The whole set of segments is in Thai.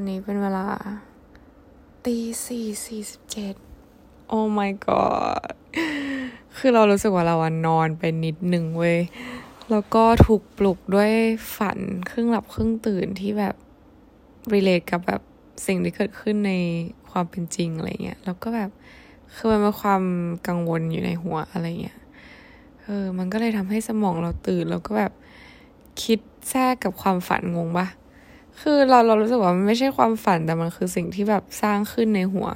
อนนี้เป็นเวลาตีสี่สี่สิบเจ็ด oh my god คือเรารู้สึกว่าเราอนอนไปนิดหนึ่งเว้ย แล้วก็ถูกปลุกด้วยฝันครึ่งหลับครึ่งตื่นที่แบบ relate กับแบบสิ่งที่เกิดขึ้นในความเป็นจริงอะไรเงี้ย แล้วก็แบบคือมันมีความกังวลอยู่ในหัวอะไรเงี้ย เออ มันก็เลยทำให้สมองเราตื่นแล้วก็แบบคิดแทรกกับความฝันงงปะ คือเราเรารู้สึกว่ามันไม่ใช่ความฝันแต่มันคือสิ่งที่แบบสร้างขึ้นในหัว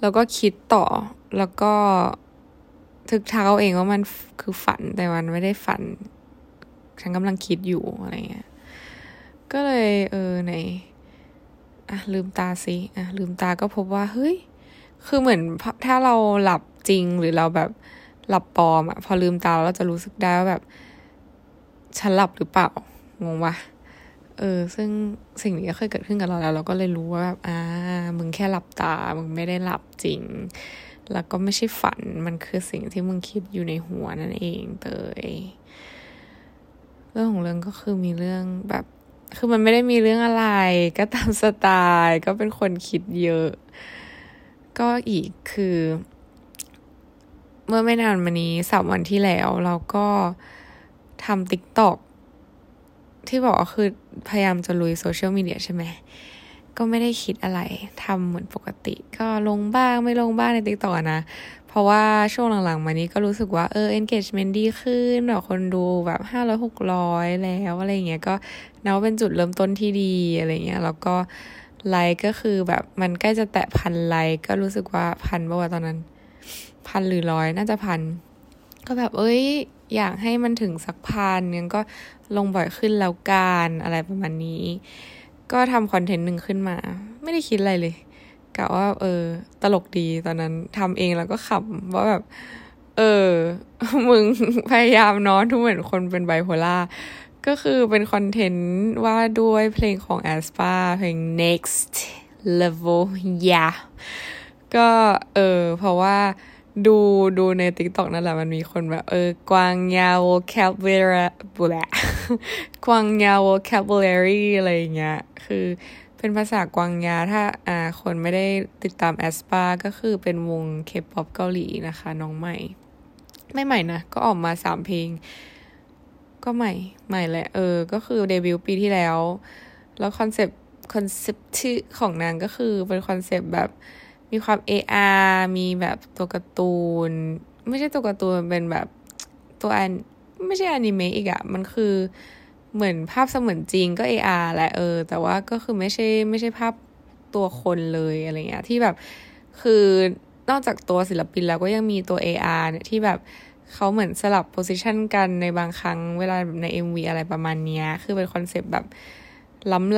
แล้วก็คิดต่อแล้วก็ทึกทักเอาเองว่ามันคือฝันแต่มันไม่ได้ฝัน ฉันกำลังคิดอยู่อะไรเงี้ย ก็เลยเออในอะลืมตาสิอะลืมตาก็พบว่าเฮ้ย คือเหมือนถ้าเราหลับจริงหรือเราแบบหลับปลอมอะพอลืมตาเราจะรู้สึกได้ว่าแบบ ฉันหลับหรือเปล่างงวะ เออ ซึ่งสิ่งนี้ก็เคยเกิดขึ้นกับเราแล้ว เราก็เลยรู้ว่าแบบอ่ามึงแค่หลับตา มึงไม่ได้หลับจริง แล้วก็ไม่ใช่ฝันมันคือสิ่งที่มึงคิดอยู่ในหัวนั่นเองเตยเรื่องของเรื่องก็คือมีเรื่องแบบ คือมันไม่ได้มีเรื่องอะไร ก็ตามสไตล์ก็เป็นคนคิดเยอะ ก็อีกคือ เมื่อไม่นานมานี้สามวันที่แล้ว เราก็ทำติ๊กต็อก ที่บอกคือพยายามจะลุยโซเชียลมีเดียใช่ไหม ก็ไม่ได้คิดอะไรทำเหมือนปกติ ก็ลงบ้างไม่ลงบ้างในติ๊กต็อกนะ เพราะว่าช่วงหลังๆ มานี้ก็รู้สึกว่าเออ engagement ดีขึ้นแบบคนดูแบบห้าร้อยหกร้อยแล้วอะไรเงี้ยก็นับเป็นจุดเริ่มต้นที่ดีอะไรเงี้ยแล้วก็ไลค์ก็คือแบบมันใกล้จะแตะพันไลค์ก็รู้สึกว่าพันเมื่อวตอนนั้น พันหรือร้อยน่าจะพันก็แบบเอ้ย อยากให้มันถึงสักพันนึงก็ลงบ่อยขึ้นแล้วการอะไรประมาณนี้ ก็ทำคอนเทนต์หนึ่งขึ้นมา ไม่ได้คิดอะไรเลยกะว่าเออ ตลกดีตอนนั้นทำเองแล้วก็ขำว่าแบบ เออ มึงพยายามนอนทุกเหมือนคนเป็นไบโพล่าก็คือเป็นคอนเทนต์ว่าด้วยเพลงของ a s p a เพลง next level yeah ก็เออเพราะว่า ดูดูในติ๊กต็อกนั่นแหละมันมีคนแบบ เออกวางยาว vocabulary บุแหละกวางยาว vocabulary อะไรเงี้ย คือเป็นภาษากวางยาถ้าอ่าคนไม่ได้ติดตาม aespa ก็คือเป็นวงเคป๊อปเกาหลีนะคะ น้องใหม่ ไม่ใหม่นะ ก็ออกมาสามเพลง ก็ใหม่ ใหม่แหละ เออ ก็คือเดบิวต์ปีที่แล้ว แล้วคอนเซปต์คอนเซปต์ที่ของนางก็คือเป็นคอนเซปต์แบบ มีความ AR มีแบบตัวการ์ตูน ไม่ใช่ตัวการ์ตูนเป็นแบบตัวอันไม่ใช่อนิเมะอีกอะมันคือเหมือนภาพเสมือนจริงก็ AR แหละเออ แต่ว่าก็คือไม่ใช่ไม่ใช่ภาพตัวคนเลยอะไรเงี้ยที่แบบคือนอกจากตัวศิลปินแล้วก็ยังมีตัว AR เนี่ยที่แบบเขาเหมือนสลับ position กันในบางครั้งเวลาใน MV อะไรประมาณนี้คือเป็นคอนเซปต์แบบ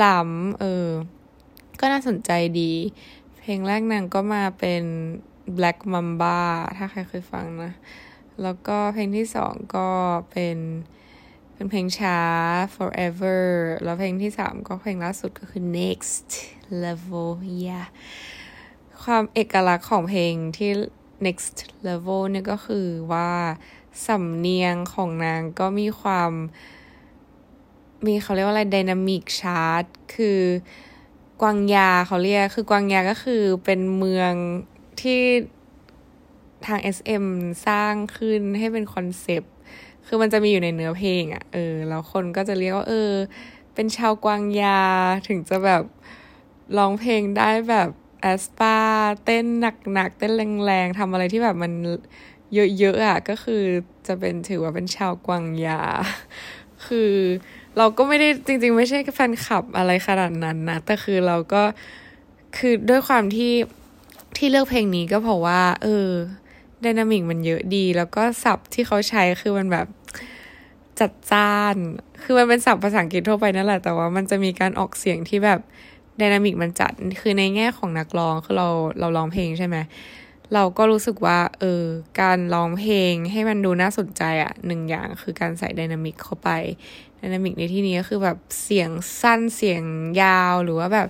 ล้ำๆเออ ก็น่าสนใจดี ลงแรกนางก็มาเป็น Black Mamba ถ้าใครเคยฟังนะ แล้วก็เพลงที่สองก็เป็นเป็นเพลงช้า Forever แล้วเพลงที่สามก็เพลงล่าสุดก็คือ Next Level yeah ความเอกลักษณ์ของเพลงที่ Next Level เนี่ยก็คือว่าสำเนียงของนางก็มีความ มีเขาเรียกว่าอะไร dynamic chart คือ กวางยาเขาเรียก คือกวางยาก็คือเป็นเมืองที่ทาง SM สร้างขึ้นให้เป็นคอนเซปต์ คือมันจะมีอยู่ในเนื้อเพลงอะ่ะ เออ แล้วคนก็จะเรียกว่า เออ เป็นชาวกวางยา ถึงจะแบบร้องเพลงได้แบบ aespa เต้นหนักๆ เต้นแรงๆทำอะไรที่แบบมันเยอะๆอะ่ะ ก็คือจะเป็นถือว่าเป็นชาวกวางยา คือ เราก็ไม่ได้จริง ๆ ไม่ใช่แฟนคลับอะไรขนาดนั้นนะ แต่คือเราก็คือด้วยความที่ที่เลือกเพลงนี้ก็เพราะว่า เออ dynamic มันเยอะดี แล้วก็ศัพท์ที่เขาใช้คือมันแบบจัดจ้าน คือมันเป็นศัพท์ภาษาอังกฤษทั่วไปนั่นแหละ แต่ว่ามันจะมีการออกเสียงที่แบบดินามิกมันจัด คือในแง่ของนักร้อง คือเราเราร้องเพลงใช่ไหม เราก็รู้สึกว่าเออการร้องเพลงให้มันดูน่าสนใจอะ่ะหนึ่งอย่างคือการใส่ดินามิกเข้าไปดินามิกในที่นี้ก็คือแบบเสียงสั้นเสียงยาวหรือว่าแบบ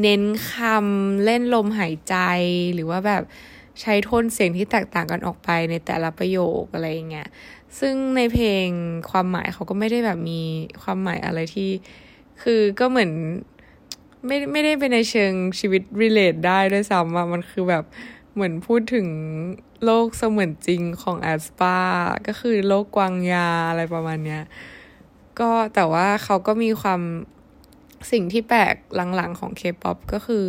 เน้นคำเล่นลมหายใจหรือว่าแบบใช้โทนเสียงที่แตกต่างกันออกไปในแต่ละประโยคอะไรอย่างเงี้ย ซึ่งในเพลงความหมายเขาก็ไม่ได้แบบมีความหมายอะไรที่ คือก็เหมือน ไม่ไม่ได้เป็นในเชิงชีวิตรีเลทได้ด้วยซ้ำอะมันคือแบบ เหมือนพูดถึงโลกเสมือนจริงของแอสปาก็คือโลกกวางยาอะไรประมาณเนี้ย ก็แต่ว่าเขาก็มีความสิ่งที่แปลกหลังๆของ K-POP ก็คือ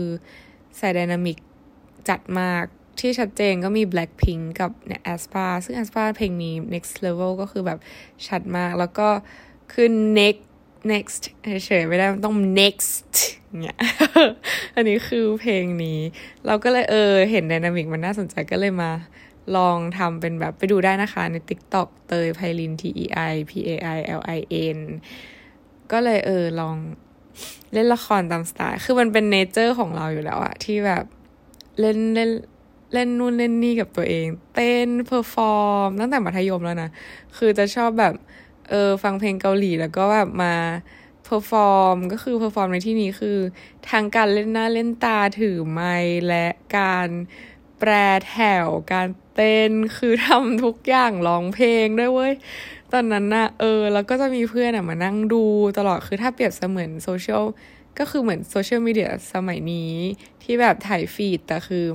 ใส่ดินามิกจัดมากที่ชัดเจนก็มี Blackpink กับเนี่ย aespa ซึ่ง aespa เพลงนี้ next level ก็คือแบบชัดมาก แล้วก็ขึ้น next next เฉยไม่ได้มันต้อง next เนี่ยอันนี้คือเพลงนี้ เราก็เลยเออ เห็นดนามิกมันน่าสนใจก็เลยมาลองทำเป็นแบบไปดูได้นะคะใน TikTok เตยไพลิน T E I P A I L I N ก็เลยเออลองเล่นละครตามสไตล์ คือมันเป็นเนเจอร์ของเราอยู่แล้วอะที่แบบเล่นเล่นเล่นนู่นเล่นนี่กับตัวเอง เต้น perform ตั้งแต่มัธยมแล้วนะ คือจะชอบแบบ เออฟังเพลงเกาหลีแล้วก็แบบมา perform ก็คือ perform ในที่นี้คือทางการเล่นหน้าเล่นตาถือไมค์และการแปรแถวการเต้นคือทำทุกอย่างร้องเพลงด้วยเว้ย ตอนนั้นนะเออ แล้วก็จะมีเพื่อนอะมานั่งดูตลอดคือถ้าเปรียบเสมือนโซเชียลก็คือเหมือนโซเชียลมีเดียสมัยนี้ที่แบบไถ feed แต่คือ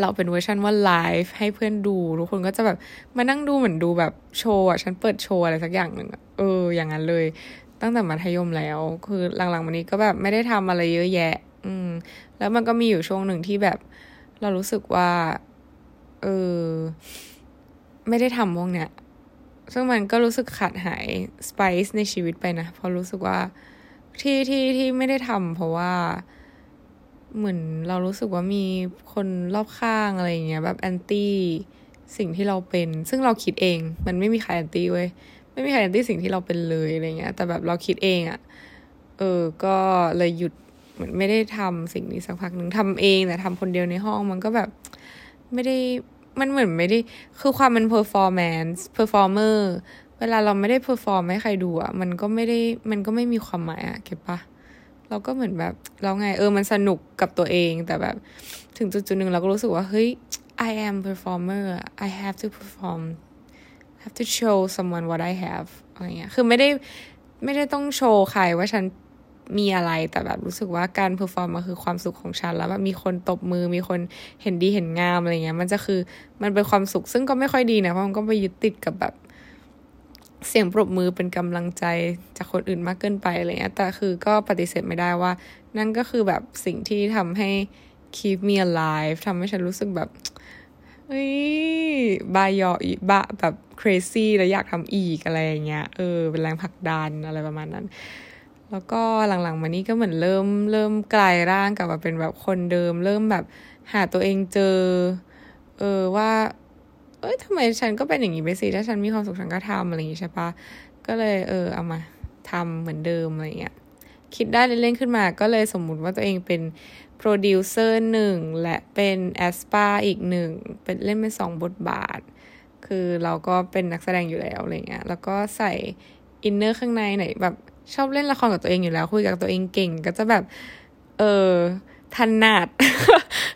เราเป็นเวอร์ชันว่าไลฟ์ให้เพื่อนดูทุกคนก็จะแบบมานั่งดูเหมือนดูแบบโชว์อะ ฉันเปิดโชว์อะไรสักอย่างหนึ่งเออ อย่างนั้นเลย ตั้งแต่มัธยมแล้ว คือหลังๆวันนี้ก็แบบไม่ได้ทำอะไรเยอะแยะ อืม แล้วมันก็มีอยู่ช่วงหนึ่งที่แบบ เรารู้สึกว่า เออ ไม่ได้ทำพวกเนี้ย ซึ่งมันก็รู้สึกขาดหายspice ในชีวิตไปนะ เพราะรู้สึกว่าที่ที่ที่ไม่ได้ทำเพราะว่าเหมือนเรารู้สึกว่ามีคนรอบข้างอะไรอย่างเงี้ยแบบ anti สิ่งที่เราเป็น ซึ่งเราคิดเอง มันไม่มีใคร anti เว้ย ไม่มีใคร anti สิ่งที่เราเป็นเลยอะไรเงี้ย แต่แบบเราคิดเองอะ่ะ เออ ก็เลยหยุดเหมือนไม่ได้ทำสิ่งนี้สักพักหนึ่งทำเองแต่ทำคนเดียวในห้องมันก็แบบ ไม่ได้มันเหมือนไม่ได้คือความเป็น performance performer เวลาเราไม่ได้ perform ให้ใครดูอะ่ะ มันก็ไม่ได้มันก็ไม่มีความหมายอะ่ะ get ปะเราก็เหมือนแบบเราไงเออมันสนุกกับตัวเองแต่แบบ ถึงจุดจุดหนึ่งเราก็รู้สึกว่า เฮ้ย I am performer I have to perform have to show someone what I have อะไรเงี้ย คือไม่ได้ไม่ได้ต้องโชว์ใครว่าฉันมีอะไร แต่แบบรู้สึกว่าการ perform มันคือความสุขของฉัน แล้วแบบมีคนตบมือ มีคนเห็นดีเห็นงามอะไรเงี้ย มันจะคือมันเป็นความสุข ซึ่งก็ไม่ค่อยดีนะ เพราะมันก็ไปยึดติดกับแบบเสียงปรบมือเป็นกำลังใจจากคนอื่นมากเกินไปอะไรเงี้ย แต่คือก็ปฏิเสธไม่ได้ว่า นั่นก็คือแบบสิ่งที่ทำให้ keep me alive ทำให้ฉันรู้สึกแบบเฮ้ยบายออีบะแบบ crazy แล้วอยากทำอีกอะไรอย่างเงี้ยเออเป็นแรงผลักดันอะไรประมาณนั้น แล้วก็หลังๆมานี้ก็เหมือนเริ่มเริ่มกลายร่างกลับมาเป็นแบบคนเดิม เริ่มแบบหาตัวเองเจอ เออว่า เอ้ยทำไมฉันก็เป็นอย่างนี้ไปสิถ้าฉันมีความสุขฉันก็ทำอะไรอย่างนี้ใช่ปะก็เลยเออเอามาทำเหมือนเดิมอะไรเงี้ยคิดได้เล่นๆขึ้นมาก็เลยสมมุติว่าตัวเองเป็นโปรดิวเซอร์หนึ่งและเป็น aespa อีกหนึ่งเป็นเล่นเป็นสองบทบาท คือเราก็เป็นนักแสดงอยู่แล้วอะไรเงี้ยแล้วก็ใส่อินเนอร์ข้างในไหนแบบชอบเล่นละครกับตัวเองอยู่แล้ว คุยกับตัวเองเก่งก็จะแบบ เออถนัด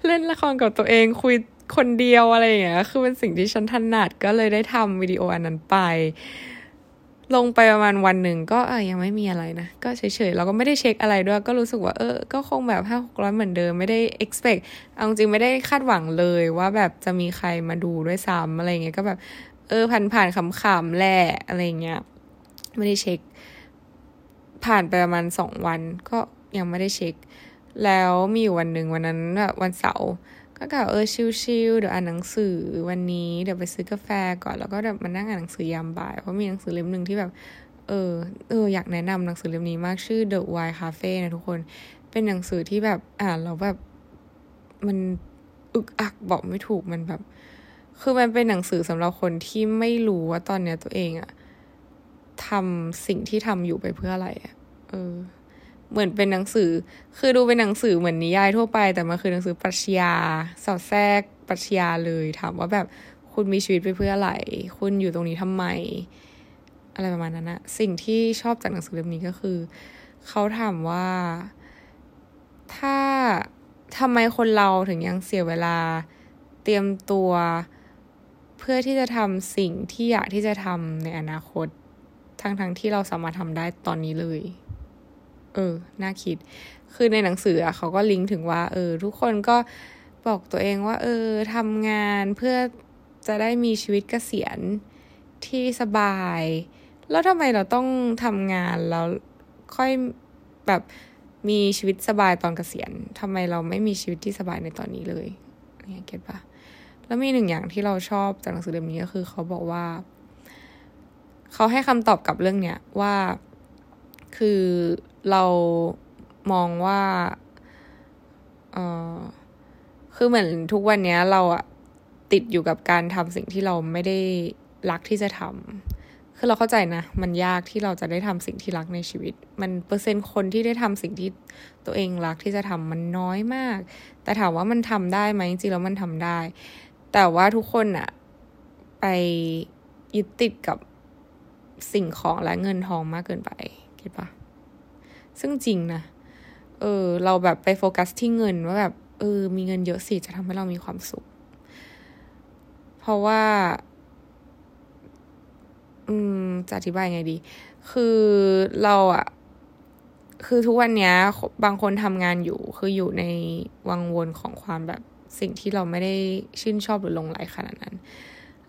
เล่นละครกับตัวเองคุยคนเดียวอะไรอย่างเงี้ย คือเป็นสิ่งที่ฉันถนัดก็เลยได้ทำวิดีโออันนั้นไป ลงไปประมาณวันหนึ่งก็เออยังไม่มีอะไรนะ ก็เฉยๆเราก็ไม่ได้เช็คอะไรด้วย ก็รู้สึกว่าเออ ก็คงแบบห้าหกร้อยเหมือนเดิมไม่ได้ expect เอาจริงไม่ได้คาดหวังเลยว่าแบบจะมีใครมาดูด้วยซ้ำอะไรเงี้ยก็แบบ เออผ่านผ่านขำๆแหละอะไรเงี้ยไม่ได้เช็ค ผ่านไปประมาณสองวัน ก็ยังไม่ได้เช็ค แล้วมีอยู่วันหนึ่งวันนั้นแบบวันเสาร์ ก็กล่าวเออชิลๆเดี๋ยวอ่านหนังสือวันนี้เดี๋ยวไปซื้อกาแฟก่อนแล้วก็เดี๋ยวมานั่งอ่านหนังสือยามบ่ายเพราะมีหนังสือเล่มหนึ่งที่แบบเออเอออยากแนะนำหนังสือเล่มนี้มากชื่อ The Wine Cafe นะทุกคนเป็นหนังสือที่แบบอ่านแล้วแบบมันอึกอักบอกไม่ถูกมันแบบ คือมันเป็นหนังสือสำหรับคนที่ไม่รู้ว่าตอนเนี้ยตัวเองอะทำสิ่งที่ทำอยู่ไปเพื่ออะไรอะเออ เหมือนเป็นหนังสือ คือดูเป็นหนังสือเหมือนนิยายทั่วไป แต่มันคือหนังสือปรัชญาสอดแทรกปรัชญาเลยถามว่าแบบคุณมีชีวิตไปเพื่ออะไร คุณอยู่ตรงนี้ทำไม อะไรประมาณนั้นนะสิ่งที่ชอบจากหนังสือเล่มนี้ก็คือ เขาถามว่าถ้าทำไมคนเราถึงยังเสียเวลาเตรียมตัว เพื่อที่จะทำสิ่งที่อยากที่จะทำในอนาคต ทั้งๆทที่เราสามารถทำได้ตอนนี้เลย เออ น่าคิด คือในหนังสืออะเขาก็ลิงก์ถึงว่า เออ ทุกคนก็บอกตัวเองว่า เออทำงานเพื่อจะได้มีชีวิตเกษียณที่สบาย แล้วทำไมเราต้องทำงานแล้วค่อยแบบมีชีวิตสบายตอนเกษียณทำไมเราไม่มีชีวิตที่สบายในตอนนี้เลยเนี่ยเก็ตปะแล้วมีหนึ่งอย่างที่เราชอบจากหนังสือเล่มนี้ก็คือ เขาบอกว่า เขาให้คำตอบกับเรื่องเนี้ยว่าคือ เรามองว่าเออคือเหมือนทุกวันนี้เราอะติดอยู่กับการทำสิ่งที่เราไม่ได้รักที่จะทำคือเราเข้าใจนะ มันยากที่เราจะได้ทำสิ่งที่รักในชีวิต มันเปอร์เซ็นต์คนที่ได้ทำสิ่งที่ตัวเองรักที่จะทำมันน้อยมาก แต่ถามว่ามันทำได้ไหมจริงๆแล้วมันทำได้ แต่ว่าทุกคนอะไปยึดติดกับสิ่งของและเงินทองมากเกินไปเก็ตปะ ซึ่งจริงนะ เออ เราแบบไปโฟกัสที่เงินว่าแบบ เออ มีเงินเยอะสิจะทำให้เรามีความสุข เพราะว่า อืม จะอธิบายไงดี คือเราอะคือทุกวันนี้บางคนทำงานอยู่ คืออยู่ในวังวนของความแบบสิ่งที่เราไม่ได้ชื่นชอบหรือลงไหลขนาดนั้น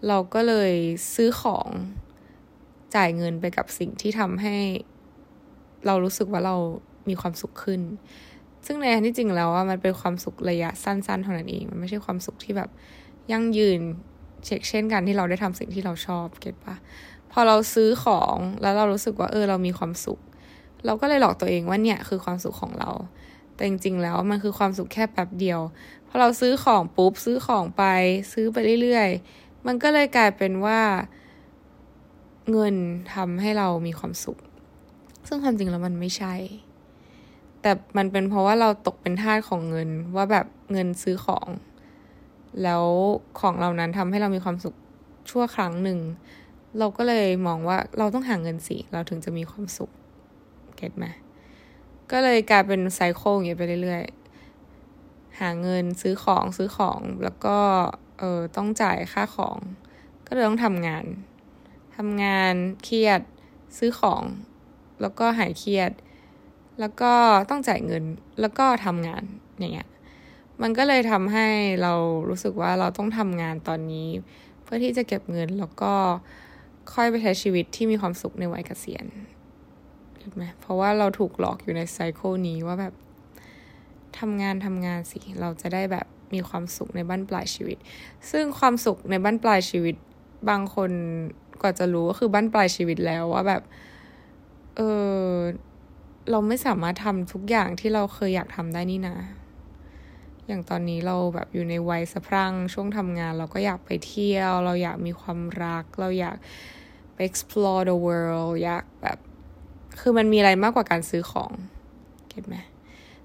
เราก็เลยซื้อของจ่ายเงินไปกับสิ่งที่ทำให้ เรารู้สึกว่าเรามีความสุขขึ้น ซึ่งในที่จริงแล้วว่ามันเป็นความสุขระยะสั้นๆเท่านั้นเอง มันไม่ใช่ความสุขที่แบบยั่งยืนเช็คเช่นกันที่เราได้ทำสิ่งที่เราชอบเก็ตปะพอเราซื้อของแล้วเรารู้สึกว่าเออเรามีความสุข เราก็เลยหลอกตัวเองว่าเนี่ยคือความสุขของเรา แต่จริงๆแล้วมันคือความสุขแค่แป๊บเดียวพอเราซื้อของปุ๊บซื้อของไป ซื้อไปเรื่อยๆ มันก็เลยกลายเป็นว่า เงินทำให้เรามีความสุข ซึ่งความจริงแล้วมันไม่ใช่ แต่มันเป็นเพราะว่าเราตกเป็นทาสของเงินว่าแบบเงินซื้อของ แล้วของเหล่านั้นทำให้เรามีความสุขชั่วครั้งหนึ่ง เราก็เลยมองว่าเราต้องหาเงินสิเราถึงจะมีความสุข เก็ตไหมก็เลยกลายเป็นไซโคอย่างเงี้ยไปเรื่อยๆ หาเงินซื้อของซื้อของแล้วก็เออต้องจ่ายค่าของ ก็เลยต้องทำงานทำงานเครียดซื้อของ แล้วก็หายเครียด แล้วก็ต้องจ่ายเงินแล้วก็ทำงานอย่างเงี้ยมันก็เลยทำให้เรารู้สึกว่าเราต้องทำงานตอนนี้ เพื่อที่จะเก็บเงินแล้วก็ค่อยไปใช้ชีวิตที่มีความสุขในวัยเกษียณเห็นไหมเพราะว่าเราถูกหลอกอยู่ในไซเคิลนี้ว่าแบบทำงานทำงานสิ เราจะได้แบบมีความสุขในบ้านปลายชีวิต ซึ่งความสุขในบ้านปลายชีวิต บางคนกว่าจะรู้ก็คือบ้านปลายชีวิตแล้วว่าแบบ เออเราไม่สามารถทำทุกอย่างที่เราเคยอยากทำได้นี่นะ อย่างตอนนี้เราแบบอยู่ในวัยสะพรั่งช่วงทำงานเราก็อยากไปเที่ยว เราอยากมีความรัก เราอยากไป explore the world อยากแบบ คือมันมีอะไรมากกว่าการซื้อของ เก็ตไหม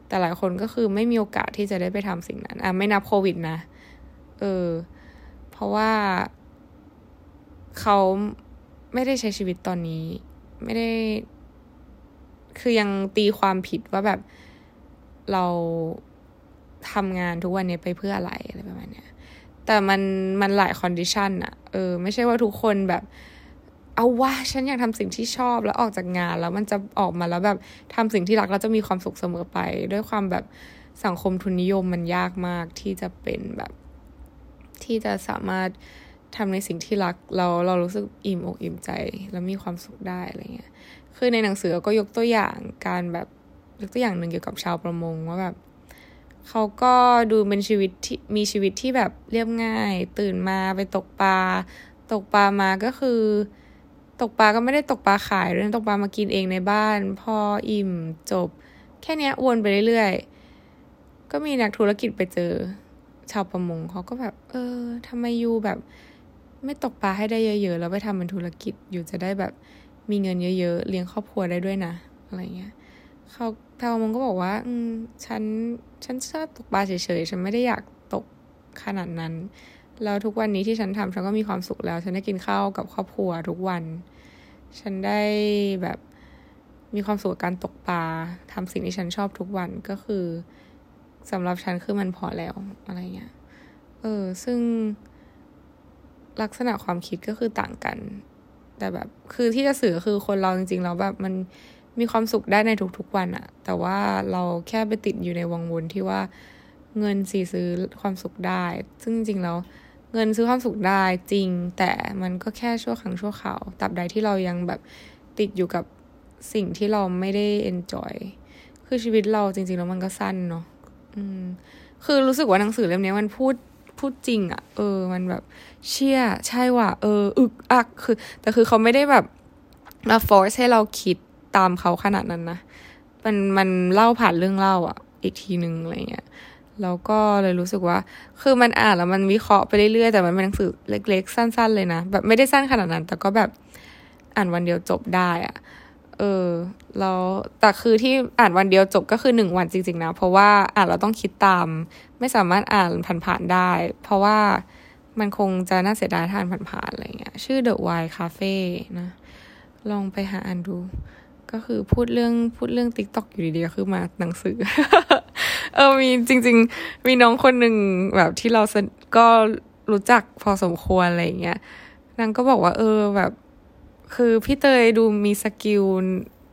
แต่หลายคนก็คือไม่มีโอกาสที่จะได้ไปทำสิ่งนั้น อะ ไม่นับโควิดนะ เออ เพราะว่าเขาไม่ได้ใช้ชีวิตตอนนี้ ไม่ได้ คือยังตีความผิดว่าแบบเราทำงานทุกวันนี้ไปเพื่ออะไรอะไรประมาณเนี้ย แต่มันมันหลาย condition อะเออ ไม่ใช่ว่าทุกคนแบบ เอาว่าฉันอยากทำสิ่งที่ชอบแล้วออกจากงานแล้วมันจะออกมาแล้วแบบทำสิ่งที่รักแล้วจะมีความสุขเสมอไป ด้วยความแบบสังคมทุนนิยมมันยากมากที่จะเป็นแบบ ที่จะสามารถทำในสิ่งที่รักเราเรารู้สึกอิ่มอกอิ่มใจ แล้วมีความสุขได้อะไรเงี้ย คือในหนังสือก็ยกตัวอย่างการแบบยกตัวอย่างหนึ่งเกี่ยวกับชาวประมงว่าแบบเขาก็ดูเป็นชีวิตที่มีชีวิตที่แบบเรียบง่าย ตื่นมาไปตกปลา ตกปลามาก็คือ ตกปลาก็ไม่ได้ตกปลาขายด้วยตกปลามากินเองในบ้าน พออิ่มจบ แค่นี้วนไปเรื่อยๆ ก็มีนักธุรกิจไปเจอ ชาวประมงเขาก็แบบ เออทำไมยูแบบ ไม่ตกปลาให้ได้เยอะๆแล้วไปทำเป็นธุรกิจอยู่จะได้แบบ มีเงินเยอะๆ เลี้ยงครอบครัวได้ด้วยนะ อะไรเงี้ยเขาทาวมงก็บอกว่าอืมฉันฉันชอบตกปลาเฉยๆ ฉันไม่ได้อยากตกขนาดนั้น แล้วทุกวันนี้ที่ฉันทำฉันก็มีความสุขแล้ว ฉันได้กินข้าวกับครอบครัวทุกวัน ฉันได้แบบมีความสุขกับการตกปลาทำสิ่งที่ฉันชอบทุกวันก็คือสำหรับฉันคือมันพอแล้วอะไรเงี้ยเออซึ่งลักษณะความคิดก็คือต่างกัน แต่แบบคือที่จะสื่อคือคนเราจริงๆแล้วแบบมันมีความสุขได้ในทุกๆวันอะแต่ว่าเราแค่ไปติดอยู่ในวังวนที่ว่าเงินสีซื้อความสุขได้ ซึ่งจริงๆแล้วเงินซื้อความสุขได้จริง แต่มันก็แค่ชั่วครั้งชั่วคราวตราบใดที่เรายังแบบติดอยู่กับสิ่งที่เราไม่ได้ enjoy คือชีวิตเราจริงๆแล้วมันก็สั้นเนาะอืมคือรู้สึกว่าหนังสือเล่มนี้มันพูด พูดจริงอะเออ มันแบบเชี่ยใช่ว่ะเออ อึกอักคือ แต่คือเขาไม่ได้แบบมาฟอร์สให้เราคิดตามเขาขนาดนั้นนะมันมันเล่าผ่านเรื่องเล่าอะอีกทีหนึ่งอะไรเงี้ยแล้วก็เลยรู้สึกว่า คือมันอ่านแล้วมันวิเคราะห์ไปเรื่อยๆแต่มันเป็นหนังสือเล็ก ๆ สั้น ๆ เลยนะแบบไม่ได้สั้นขนาดนั้น แต่ก็แบบอ่านวันเดียวจบได้อะ เออแล้วแต่คือที่อ่านวันเดียวจบก็คือหนึ่งวันจริง ๆ นะ เพราะว่าอ่านเราต้องคิดตาม ไม่สามารถอ่านผ่านๆได้ เพราะว่ามันคงจะน่าเสียดายทานผ่านๆอะไรเงี้ย ชื่อ The Wine Cafe นะ ลองไปหาอ่านดู ก็คือพูดเรื่องพูดเรื่อง TikTok อยู่ดีๆก็คือมาหนังสือ เออมีจริง ๆ มีน้องคนหนึ่งแบบที่เราก็รู้จักพอสมควรอะไรเงี้ยนางก็บอกว่า เออแบบ คือพี่เตยดูมีสกิล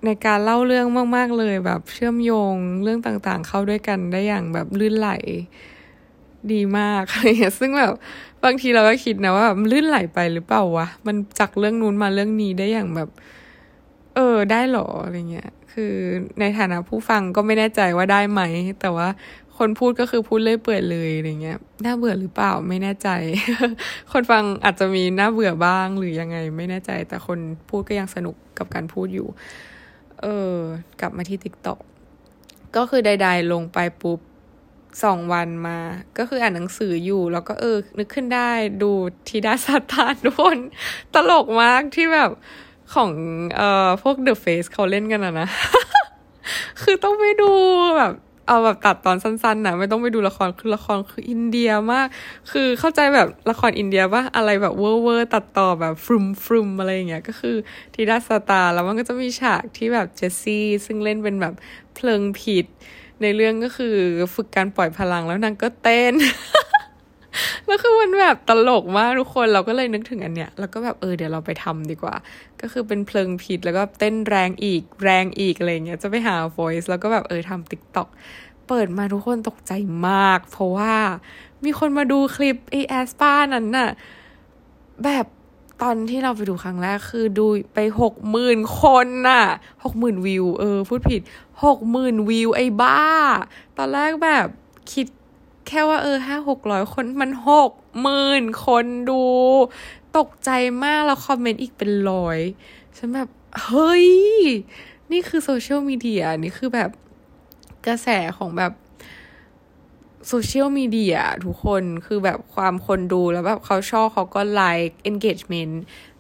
ในการเล่าเรื่องมาก ๆ เลยแบบเชื่อมโยงเรื่องต่างๆ เข้าด้วยกันได้อย่างแบบลื่นไหลดีมากอะไรเงี้ยซึ่งแบบบางทีเราก็คิดนะว่าแบบลื่นไหลไปหรือเปล่าวะมันจากเรื่องนู้นมาเรื่องนี้ได้อย่างแบบ เออ ได้หรออะไรเงี้ย คือในฐานะผู้ฟังก็ไม่แน่ใจว่าได้ไหม แต่ว่า คนพูดก็คือพูดเล่ยเปื่อยเลยอะไรเงี้ยน่าเบื่อหรือเปล่าไม่แน่ใจ คนฟังอาจจะมีน่าเบื่อบ้างหรือยังไงไม่แน่ใจ แต่คนพูดก็ยังสนุกกับการพูดอยู่ เออ กลับมาที่ TikTok ก็คือใด ๆ ลงไปปุ๊บสองวันมา ก็คืออ่านหนังสืออยู่ แล้วก็เออ นึกขึ้นได้ดูทีดาสตาร์ทุกคนตลกมากที่แบบของเอ่อพวก The Face เขาเล่นกันอะนะ คือต้องไปดูแบบ เอาแบบตัดตอนสั้นๆนะไม่ต้องไปดูละครคือละครคืออินเดียมาก คือเข้าใจแบบละครอินเดียว่าอะไรแบบเวอร์เวอร์ตัดต่อแบบฟรุมฟรุมอะไรอย่างเงี้ยก็คือธิดาซาตานแล้วมันก็จะมีฉากที่แบบเจสซี่ ซึ่งเล่นเป็นแบบเพลิงพิษ ในเรื่องก็คือฝึกการปล่อยพลังแล้วนางก็เต้น แล้วคือมันแบบตลกมากทุกคนเราก็เลยนึกถึงอันเนี้ยแล้วก็แบบเออเดี๋ยวเราไปทำดีกว่า ก็คือเป็นเพลิงพิษแล้วก็เต้นแรงอีกแรงอีกอะไรเงี้ยจะไปหา voice แล้วก็แบบเออทำ TikTok เปิดมาทุกคนตกใจมาก เพราะว่ามีคนมาดูคลิปไอ aespa นั้นน่ะแบบตอนที่เราไปดูครั้งแรกคือดูไปหกหมื่นคนน่ะหกหมื่นวิว เออ พูดผิดหกหมื่นวิวไอ้บ้า ตอนแรกแบบคิด แค่ว่าเออห้าหกร้อยคนมันหกหมื่นคนดู ตกใจมากแล้วคอมเมนต์อีกเป็นร้อยฉันแบบ เฮ้ย นี่คือโซเชียลมีเดียนี่คือแบบกระแสของแบบโซเชียลมีเดียทุกคนคือแบบความคนดูแล้วแบบเขาชอบเขาก็ไลค์ engagement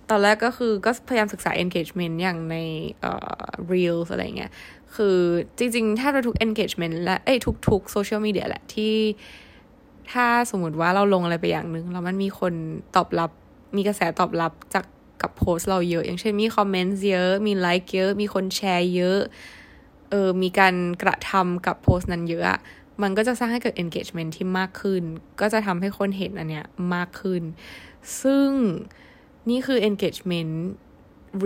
ตอนแรกก็คือก็พยายามศึกษา engagement อย่างในเอ่อ reels อะไรเงี้ย คือจริงๆถ้าเราทุก engagement และเอ้ทุกๆโซเชียลมีเดียแหละที่ถ้าสมมติว่าเราลงอะไรไปอย่างหนึ่งแล้วมันมีคนตอบรับ มีกระแสตอบรับจากกับโพสเราเยอะ อย่างเช่นมีคอมเมนต์เยอะ มีไลค์เยอะ มีคนแชร์เยอะเออมีการกระทำกับโพสต์นั้นเยอะมันก็จะสร้างให้เกิด engagement ที่มากขึ้น ก็จะทำให้คนเห็นอันเนี้ยมากขึ้น ซึ่งนี่คือ engagement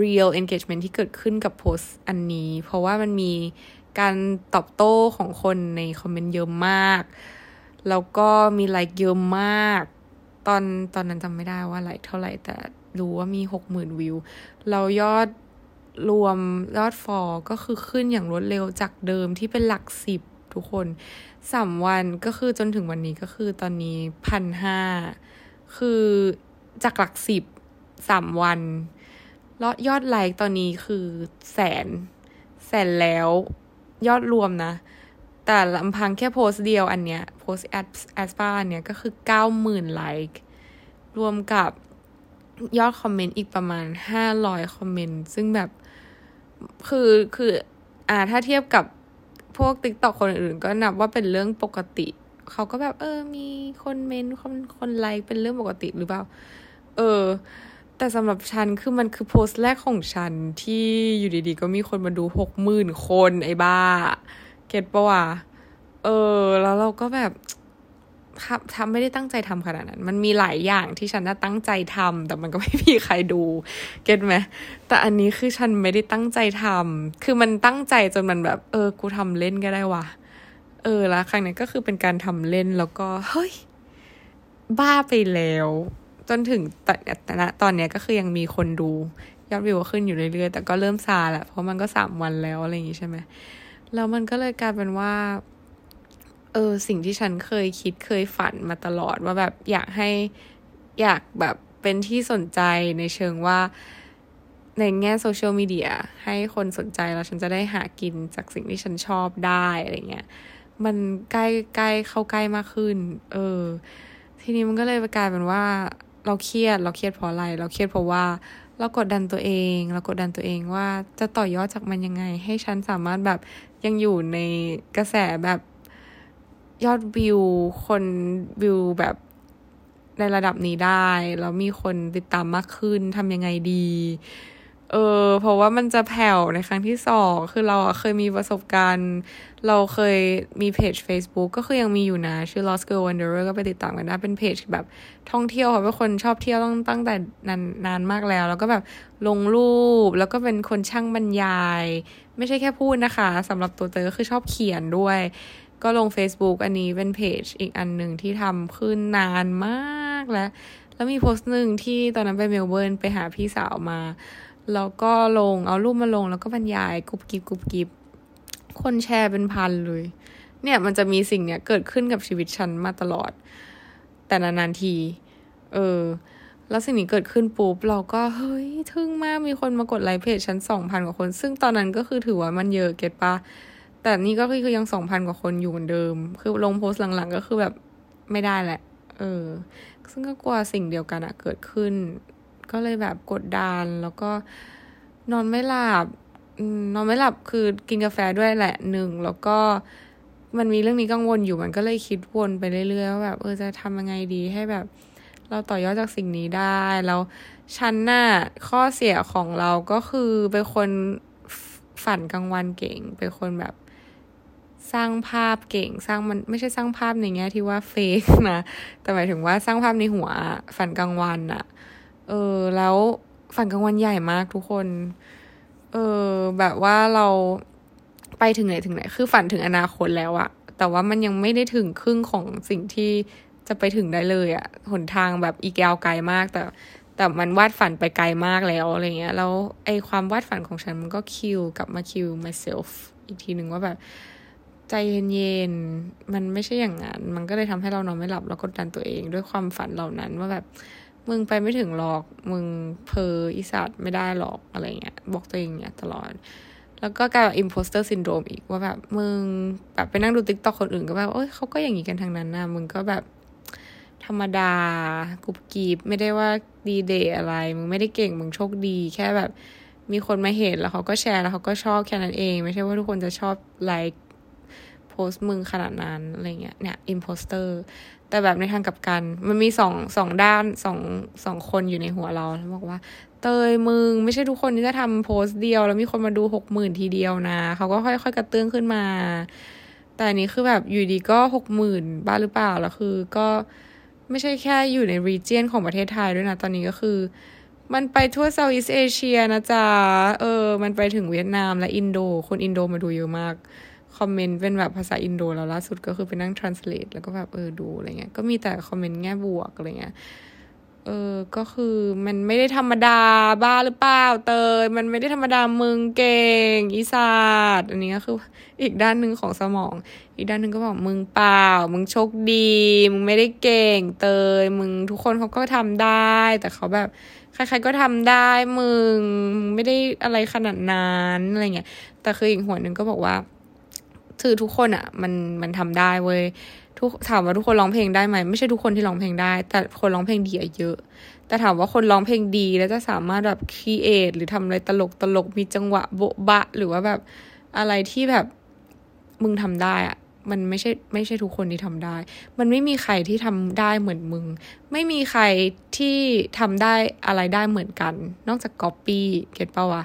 real engagement ที่เกิดขึ้นกับโพสต์อันนี้ เพราะว่ามันมีการตอบโต้ของคนในคอมเมนต์เยอะมาก แล้วก็มีไลค์เยอะมาก ตอนตอนนั้นจำไม่ได้ว่าไลค์เท่าไหร่ แต่รู้ว่ามีหกหมื่นวิว เรายอดรวมยอดฟอลก็คือขึ้นอย่างรวดเร็วจากเดิมที่เป็นหลักสิบทุกคนสามวันก็คือจนถึงวันนี้ก็คือตอนนี้พันห้าคือจากหลักสิบสามวัน ล้วยอดไลค์ตอนนี้คือแสน แสนแล้ว ยอดรวมนะ แต่ลำพังแค่โพสเดียวอันเนี้ยโพสแอด aespa อันเนี้ยก็คือเก้าหมื่นไลค์รวมกับยอด comment อีกประมาณห้าร้อย comment ซึ่งแบบคือคืออ่าถ้าเทียบกับพวก TikTok คนอื่นก็นับว่าเป็นเรื่องปกติ เขาก็แบบ เออ มีคนเมนต์คนคนไลค์เป็นเรื่องปกติหรือเปล่า เออ แต่สำหรับฉันคือมันคือโพสต์แรกของฉันที่อยู่ดีๆ ก็มีคนมาดูหกหมื่นคนไอ้บ้า เก็ตปะวะ เออ แล้วเราก็แบบทำไม่ได้ตั้งใจทำขนาดนั้น มันมีหลายอย่างที่ฉันน่าตั้งใจทำแต่มันก็ไม่มีใครดู เก็ตไหม แต่อันนี้คือฉันไม่ได้ตั้งใจทำคือมันตั้งใจจนมันแบบ เออ กูทำเล่นก็ได้วะเออ แล้วครั้งนี้ก็คือเป็นการทำเล่นแล้วก็ เฮ้ย บ้าไปแล้ว จนถึงแต่ณตอนนี้ก็คือยังมีคนดูยอดวิวขึ้นอยู่เรื่อยๆ แต่ก็เริ่มซาแหละเพราะมันก็สามวันแล้วอะไรอย่างงี้ใช่ไหมแล้วมันก็เลยกลายเป็นว่า เออสิ่งที่ฉันเคยคิดเคยฝันมาตลอดว่าแบบอยากให้อยากแบบเป็นที่สนใจในเชิงว่าในแง่โซเชียลมีเดียให้คนสนใจแล้วฉันจะได้หากินจากสิ่งที่ฉันชอบได้อะไรเงี้ยมันใกล้ใกล้เข้าใกล้มากขึ้น เออ ทีนี้มันก็เลยกลายเป็นว่า เราเครียด เราเครียดเพราะอะไร เราเครียดเพราะว่า เรากดดันตัวเอง เรากดดันตัวเองว่าจะต่อยอดจากมันยังไง ให้ฉันสามารถแบบยังอยู่ในกระแสแบบยอดวิว คนวิวแบบในระดับนี้ได้ แล้วมีคนติดตามมากขึ้นทำยังไงดี เออ เพราะว่ามันจะแผ่วในครั้งที่สองคือเราเคยมีประสบการณ์ เราเคยมีเพจ Facebook ก็คือยังมีอยู่นะ ชื่อ Lost Girl Wanderer ก็ไปติดตามกันได้เป็นเพจแบบท่องเที่ยวค่ะเป็นคนชอบเที่ยวตั้งตั้งแต่นานนานมากแล้ว แล้วก็แบบลงรูป แล้วก็เป็นคนช่างบรรยาย ไม่ใช่แค่พูดนะคะสำหรับตัวเตอคือชอบเขียนด้วย ก็ลง Facebook อันนี้เป็นเพจอีกอันหนึ่งที่ทำขึ้นนานมากแล้ว แล้วมีโพสต์หนึ่งที่ตอนนั้นไปเมลเบิร์นไปหาพี่สาวมา แล้วก็ลงเอารูปมาลงแล้วก็บรรยายกุบกิบกุบกิบคนแชร์เป็นพันเลย เนี่ยมันจะมีสิ่งเนี้ยเกิดขึ้นกับชีวิตฉันมาตลอด แต่นานๆที เออ แล้วสิ่งนี้เกิดขึ้นปุ๊บเราก็เฮ้ยทึ่งมากมีคนมากดไลค์เพจฉันสองพันกว่าคน ซึ่งตอนนั้นก็คือถือว่ามันเยอะเก็ตปะแต่นี่ก็คือยังสองพันกว่าคนอยู่เหมือนเดิม คือลงโพสต์หลังๆ ก็คือแบบไม่ได้แหละ เออ ซึ่งก็กลัวสิ่งเดียวกันอะเกิดขึ้น ก็เลยแบบกดดันแล้วก็นอนไม่หลับนอนไม่หลับคือกินกาแฟด้วยแหละหนึ่งแล้วก็มันมีเรื่องนี้กังวลอยู่มันก็เลยคิดวนไปเรื่อยๆว่าแบบเออจะทำยังไงดีให้แบบ เราต่อยอดจากสิ่งนี้ได้แล้วฉันน่ะข้อเสียของเราก็คือเป็นคนฝันกลางวันเก่ง เป็นคนแบบสร้างภาพเก่งสร้างมันไม่ใช่สร้างภาพในแง่ที่ว่าเฟกนะแต่หมายถึงว่าสร้างภาพในหัวฝันกลางวันอะ เออ แล้วฝันกลางวันใหญ่มากทุกคน เออ แบบว่าเราไปถึงไหนถึงไหน คือฝันถึงอนาคตแล้วอะแต่ว่ามันยังไม่ได้ถึงครึ่งของสิ่งที่จะไปถึงได้เลยอะหนทางแบบอีแกวไกลมาก แต่ แต่มันวาดฝันไปไกลมากแล้วอะไรเงี้ย แล้วไอความวาดฝันของฉันมันก็คิวกลับมาคิว myself อีกทีหนึ่งว่าแบบใจเย็นๆ มันไม่ใช่อย่างนั้น มันก็เลยทำให้เรานอนไม่หลับแล้วกดดันตัวเองด้วยความฝันเหล่านั้นว่าแบบ มึงไปไม่ถึงหรอก มึงเพออีสัตว์ไม่ได้หรอกอะไรเงี้ย บอกตัวเองเนี่ยตลอด แล้วก็กลายเป็น imposter syndrome อีกว่าแบบมึงแบบไปนั่งดู TikTok คนอื่นก็แบบเอ้ยเขาก็อย่างนี้กันทั้งนั้นนะมึงก็แบบธรรมดากุบกีบไม่ได้ว่าดีเด่อะไร มึงไม่ได้เก่งมึงโชคดี แค่แบบมีคนมาเห็นแล้วเขาก็แชร์แล้วเขาก็ชอบแค่นั้นเอง ไม่ใช่ว่าทุกคนจะชอบ like post มึงขนาดนั้นอะไรเงี้ยเนี่ย imposter แต่แบบในทางกลับกัน มันมีสองสองด้านสองสองคนอยู่ในหัวเราแล้วบอกว่า เตยมึงไม่ใช่ทุกคนที่จะทำโพสต์เดียว แล้วมีคนมาดูหกหมื่นทีเดียวนะเขาก็ค่อย ๆ กระเตื้องขึ้นมา แต่อันนี้คือแบบอยู่ดีก็หกหมื่นบ้าหรือเปล่าแล้วคือก็ไม่ใช่แค่อยู่ใน region ของประเทศไทยด้วยนะ ตอนนี้ก็คือ มันไปทั่ว Southeast Asia นะจ๊ะ เออ มันไปถึงเวียดนามและอินโด คนอินโดมาดูเยอะมาก comment เป็นแบบภาษาอินโดแล้วล่าสุดก็คือไปนั่ง translate แล้วก็แบบเออดูอะไรเงี้ยก็มีแต่ comment แง่บวกอะไรเงี้ยเออก็คือมันไม่ได้ธรรมดาบ้าหรือเปล่าเตยมันไม่ได้ธรรมดามึงเก่งอีสัตว์อันนี้ก็คืออีกด้านหนึ่งของสมอง อีกด้านหนึ่งก็บอกมึงเปล่า มึงโชคดี มึงไม่ได้เก่ง เตยมึงทุกคนเขาก็ทำได้ แต่เขาแบบใครๆก็ทำได้มึงไม่ได้อะไรขนาดนั้นอะไรเงี้ยแต่คืออีกหัวหนึ่งก็บอกว่า คือทุกคนอะ่ะ มันมันทำได้เว้ยทุกถามว่าทุกคนร้องเพลงได้ไหมไม่ใช่ทุกคนที่ร้องเพลงได้ แต่คนร้องเพลงดีเยอะ แต่ถามว่าคนร้องเพลงดีแล้วจะสามารถแบบคีเอทหรือทำอะไรตลกตลกมีจังหวะโบะบะ หรือว่าแบบอะไรที่แบบมึงทำได้อะมันไม่ใช่ไม่ใช่ทุกคนที่ทำได้ มันไม่มีใครที่ทำได้เหมือนมึง ไม่มีใครที่ทำได้อะไรได้เหมือนกัน นอกจากก๊อปปี้เก็ตเปล่าวะ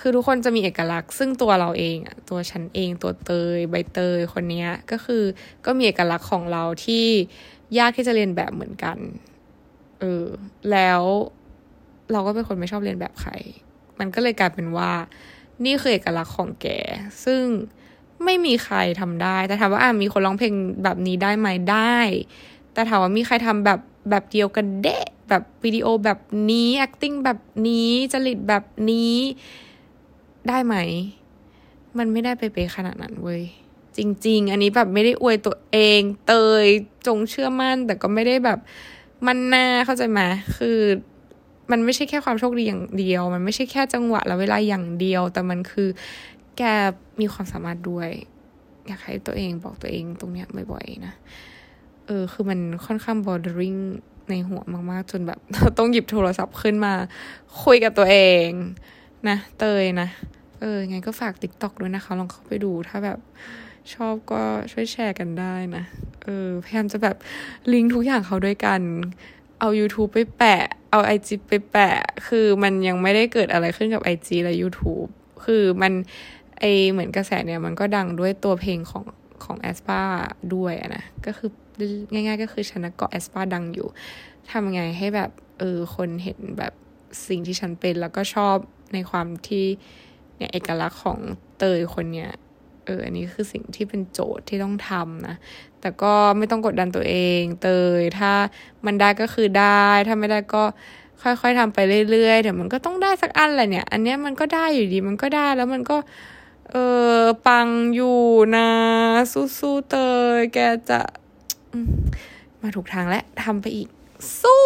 คือทุกคนจะมีเอกลักษณ์ ซึ่งตัวเราเองอะตัวฉันเองตัวเตยใบเตยคนนี้ก็คือก็มีเอกลักษณ์ของเราที่ยากที่จะเรียนแบบเหมือนกันเออแล้วเราก็เป็นคนไม่ชอบเรียนแบบใคร มันก็เลยกลายเป็นว่า นี่คือเอกลักษณ์ของแก ซึ่งไม่มีใครทำได้ แต่ถามว่าอ่ามีคนร้องเพลงแบบนี้ได้ไหมได้ แต่ถามว่ามีใครทำแบบแบบเดียวกันเดะแบบวิดีโอแบบนี้ acting แบบนี้จริตแบบนี้ ได้ไหม มันไม่ได้ไปเปขนาดนั้นเว้ย จริง ๆ อันนี้แบบไม่ได้อวยตัวเอง เตยจงเชื่อมั่น แต่ก็ไม่ได้แบบมันน่าเข้าใจไหมคือมันไม่ใช่แค่ความโชคดีอย่างเดียว มันไม่ใช่แค่จังหวะและเวลาอย่างเดียว แต่มันคือแกมีความสามารถด้วย อยากให้ตัวเองบอกตัวเองตรงเนี้ยบ่อยๆนะ เออ คือมันค่อนข้าง bordering ในหัวมากๆ จนแบบ ต้องหยิบโทรศัพท์ขึ้นมา คุยกับตัวเอง นะเตยนะเออไงก็ฝากติ๊กต็อกด้วยนะคะ ลองเข้าไปดูถ้าแบบชอบก็ช่วยแชร์กันได้นะ เออ พยายามจะแบบลิงก์ทุกอย่างเขาด้วยกัน เอา YouTube ไปแปะ เอา IG ไปแปะ คือมันยังไม่ได้เกิดอะไรขึ้นกับ IG และ YouTube คือมันไอเหมือนกระแสเนี่ยมันก็ดังด้วยตัวเพลงของของแอสปาด้วยนะ ก็คือง่าย ๆ ก็คือฉันเกาะแอสปาดังอยู่ทำไงให้แบบ เออ คนเห็นแบบสิ่งที่ฉันเป็นแล้วก็ชอบ ในความที่เนี่ยเอกลักษณ์ของเตยคนเนี้ยเอออันนี้คือสิ่งที่เป็นโจทย์ที่ต้องทำนะ แต่ก็ไม่ต้องกดดันตัวเองเตย ถ้ามันได้ก็คือได้ ถ้าไม่ได้ก็ค่อยๆทำไปเรื่อยๆ เดี๋ยวมันก็ต้องได้สักอันแหละเนี่ย อันเนี้ยมันก็ได้อยู่ดี มันก็ได้แล้วมันก็ เออปังอยู่นะ สู้ๆเตย แกจะ มาถูกทางแล้วทำไปอีก สู้